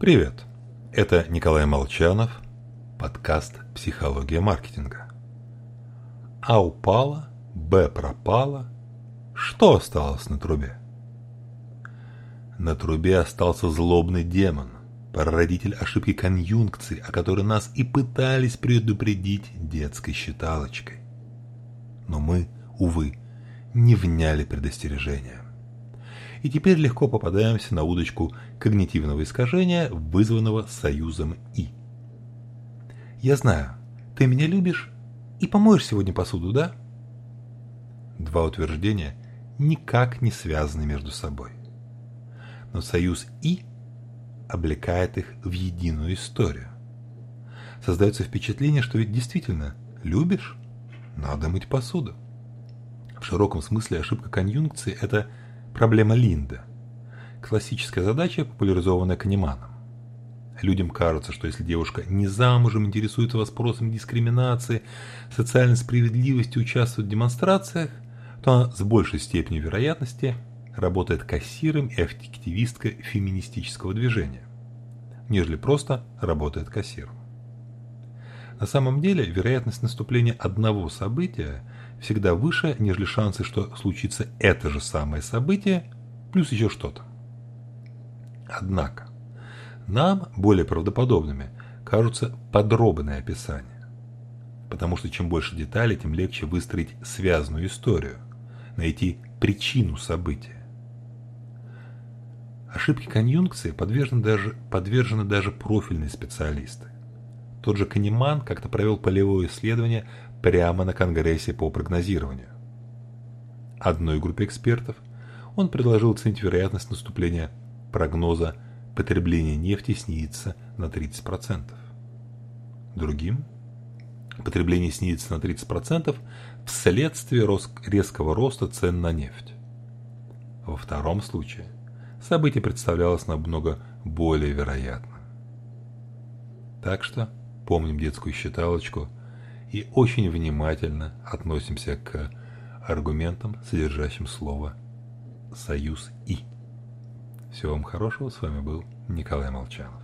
Привет! Это Николай Молчанов, подкаст «Психология маркетинга». А упала, Б пропала, что осталось на трубе? На трубе остался злобный демон, прародитель ошибки конъюнкции, о которой нас и пытались предупредить детской считалочкой. Но мы, увы, не вняли предостережения и теперь легко попадаемся на удочку когнитивного искажения, вызванного союзом «и». «Я знаю, ты меня любишь и помоешь сегодня посуду, да?» Два утверждения никак не связаны между собой. Но союз «и» облекает их в единую историю. Создается впечатление, что ведь действительно любишь, надо мыть посуду. В широком смысле ошибка конъюнкции – это – Проблема Линда. Классическая задача, популяризованная Канеманом. Людям кажется, что если девушка не замужем, интересуется вопросом дискриминации, социальной справедливости, участвует в демонстрациях, то она с большей степенью вероятности работает кассиром и активисткой феминистического движения, нежели просто работает кассиром. На самом деле, вероятность наступления одного события всегда выше, нежели шансы, что случится это же самое событие, плюс еще что-то. Однако, нам более правдоподобными кажутся подробные описания, потому что чем больше деталей, тем легче выстроить связанную историю, найти причину события. Ошибки конъюнкции подвержены даже, подвержены даже профильные специалисты. Тот же Канеман как-то провел полевое исследование прямо на Конгрессе по прогнозированию. Одной группе экспертов он предложил оценить вероятность наступления прогноза потребления нефти снизится на 30%. Другим потребление снизится на 30% вследствие резкого роста цен на нефть. Во втором случае событие представлялось намного более вероятным. Так что помним детскую считалочку – и очень внимательно относимся к аргументам, содержащим слово «союз и». Всего вам хорошего, с вами был Николай Молчанов.